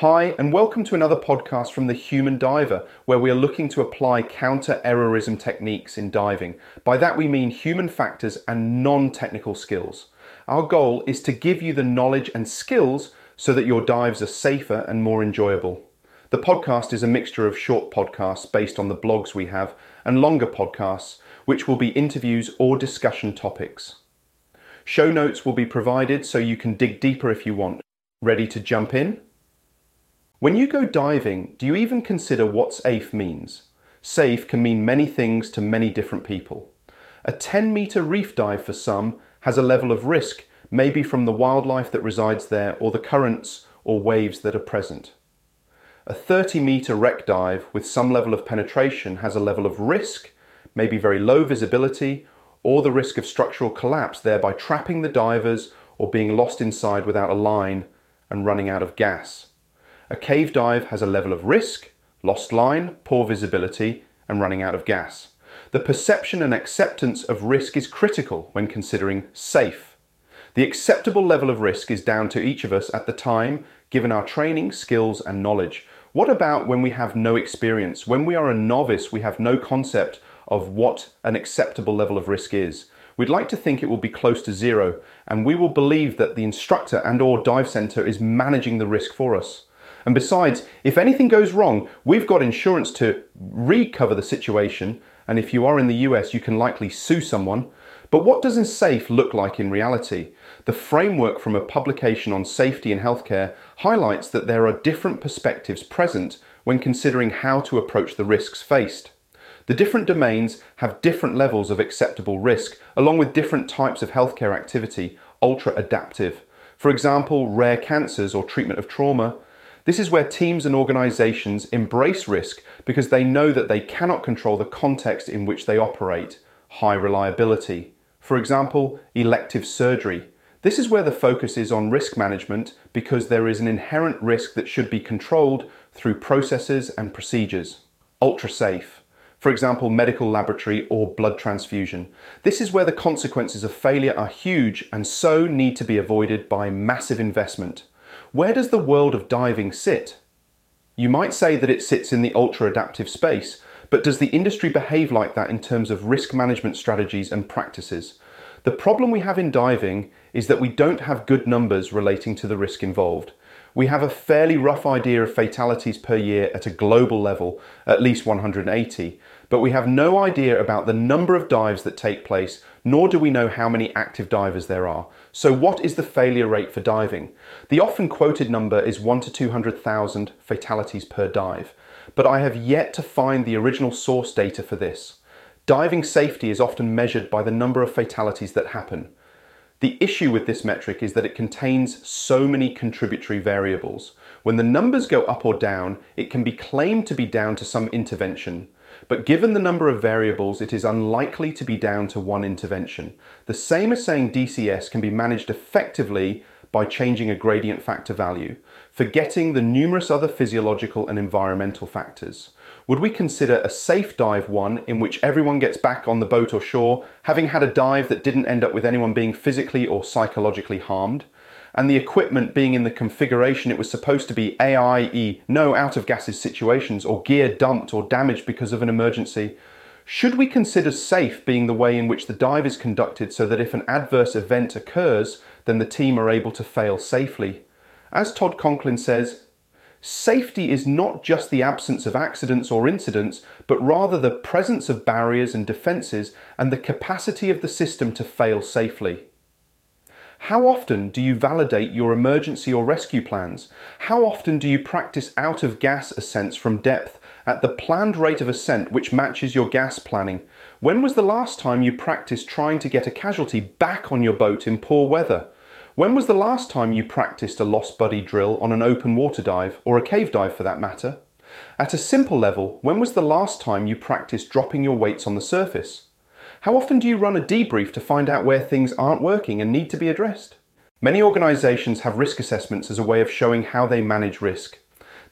Hi, and welcome to another podcast from the Human Diver, where we are looking to apply counter errorism techniques in diving. By that we mean human factors and non technical skills. Our goal is to give you the knowledge and skills so that your dives are safer and more enjoyable. The podcast is a mixture of short podcasts based on the blogs we have and longer podcasts, which will be interviews or discussion topics. Show notes will be provided so you can dig deeper if you want. Ready to jump in? When you go diving, do you even consider what safe means? Safe can mean many things to many different people. A 10 metre reef dive for some has a level of risk, maybe from the wildlife that resides there or the currents or waves that are present. A 30 metre wreck dive with some level of penetration has a level of risk, maybe very low visibility, or the risk of structural collapse, thereby trapping the divers or being lost inside without a line and running out of gas. A cave dive has a level of risk, lost line, poor visibility, and running out of gas. The perception and acceptance of risk is critical when considering safe. The acceptable level of risk is down to each of us at the time, given our training, skills, and knowledge. What about when we have no experience? When we are a novice, we have no concept of what an acceptable level of risk is. We'd like to think it will be close to zero, and we will believe that the instructor and or dive center is managing the risk for us. And besides, if anything goes wrong, we've got insurance to recover the situation. And if you are in the US, you can likely sue someone. But what does safe look like in reality? The framework from a publication on safety in healthcare highlights that there are different perspectives present when considering how to approach the risks faced. The different domains have different levels of acceptable risk, along with different types of healthcare activity, ultra adaptive. For example, rare cancers or treatment of trauma, this is where teams and organizations embrace risk because they know that they cannot control the context in which they operate. High reliability. For example, elective surgery. This is where the focus is on risk management because there is an inherent risk that should be controlled through processes and procedures. Ultra safe. For example, medical laboratory or blood transfusion. This is where the consequences of failure are huge and so need to be avoided by massive investment. Where does the world of diving sit? You might say that it sits in the ultra adaptive space, but does the industry behave like that in terms of risk management strategies and practices? The problem we have in diving is that we don't have good numbers relating to the risk involved. We have a fairly rough idea of fatalities per year at a global level, at least 180, but we have no idea about the number of dives that take place, nor do we know how many active divers there are. So what is the failure rate for diving? The often quoted number is 1 to 200,000 fatalities per dive, but I have yet to find the original source data for this. Diving safety is often measured by the number of fatalities that happen. The issue with this metric is that it contains so many contributory variables. When the numbers go up or down, it can be claimed to be down to some intervention, but given the number of variables, it is unlikely to be down to one intervention. The same as saying DCS can be managed effectively by changing a gradient factor value, forgetting the numerous other physiological and environmental factors. Would we consider a safe dive one in which everyone gets back on the boat or shore, having had a dive that didn't end up with anyone being physically or psychologically harmed? and the equipment being in the configuration it was supposed to be AIE, no out of gases situations, or gear dumped or damaged because of an emergency, should we consider safe being the way in which the dive is conducted so that if an adverse event occurs, then the team are able to fail safely? As Todd Conklin says, Safety is not just the absence of accidents or incidents, but rather the presence of barriers and defences and the capacity of the system to fail safely. How often do you validate your emergency or rescue plans? How often do you practice out of gas ascents from depth at the planned rate of ascent which matches your gas planning? When was the last time you practiced trying to get a casualty back on your boat in poor weather? When was the last time you practiced a lost buddy drill on an open water dive, or a cave dive for that matter? At a simple level, when was the last time you practiced dropping your weights on the surface? How often do you run a debrief to find out where things aren't working and need to be addressed? Many organisations have risk assessments as a way of showing how they manage risk.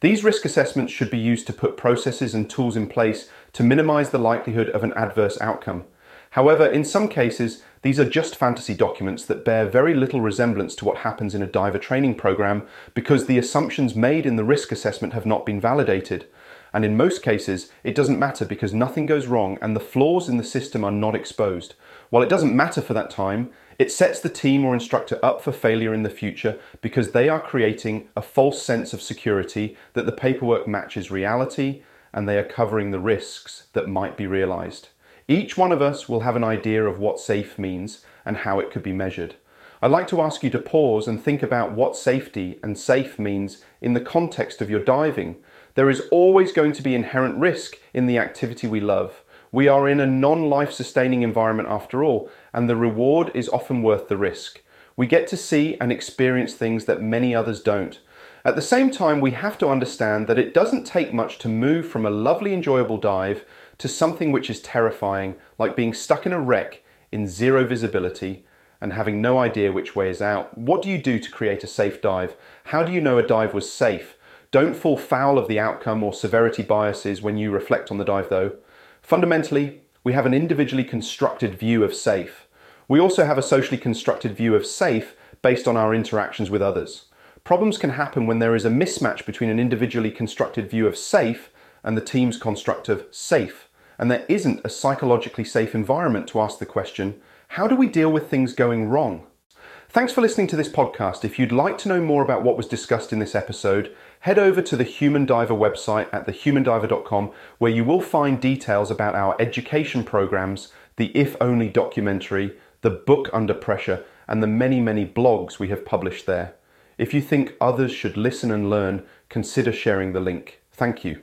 These risk assessments should be used to put processes and tools in place to minimise the likelihood of an adverse outcome. However, in some cases, These are just fantasy documents that bear very little resemblance to what happens in a diver training program because the assumptions made in the risk assessment have not been validated. And in most cases, it doesn't matter because nothing goes wrong and the flaws in the system are not exposed. While it doesn't matter for that time, it sets the team or instructor up for failure in the future because they are creating a false sense of security that the paperwork matches reality and they are covering the risks that might be realized. Each one of us will have an idea of what safe means and how it could be measured. I'd like to ask you to pause and think about what safety and safe means in the context of your diving. There is always going to be inherent risk in the activity we love. We are in a non life sustaining environment after all, and the reward is often worth the risk. We get to see and experience things that many others don't. At the same time, we have to understand that it doesn't take much to move from a lovely, enjoyable dive to something which is terrifying, like being stuck in a wreck in zero visibility and having no idea which way is out. What do you do to create a safe dive? How do you know a dive was safe? Don't fall foul of the outcome or severity biases when you reflect on the dive, though. Fundamentally, we have an individually constructed view of safe. We also have a socially constructed view of safe based on our interactions with others. Problems can happen when there is a mismatch between an individually constructed view of safe and the team's construct of safe, and there isn't a psychologically safe environment to ask the question how do we deal with things going wrong? Thanks for listening to this podcast. If you'd like to know more about what was discussed in this episode, head over to the Human Diver website at thehumandiver.com where you will find details about our education programs, the If Only documentary, the book Under Pressure, and the many, many blogs we have published there. If you think others should listen and learn, consider sharing the link. Thank you.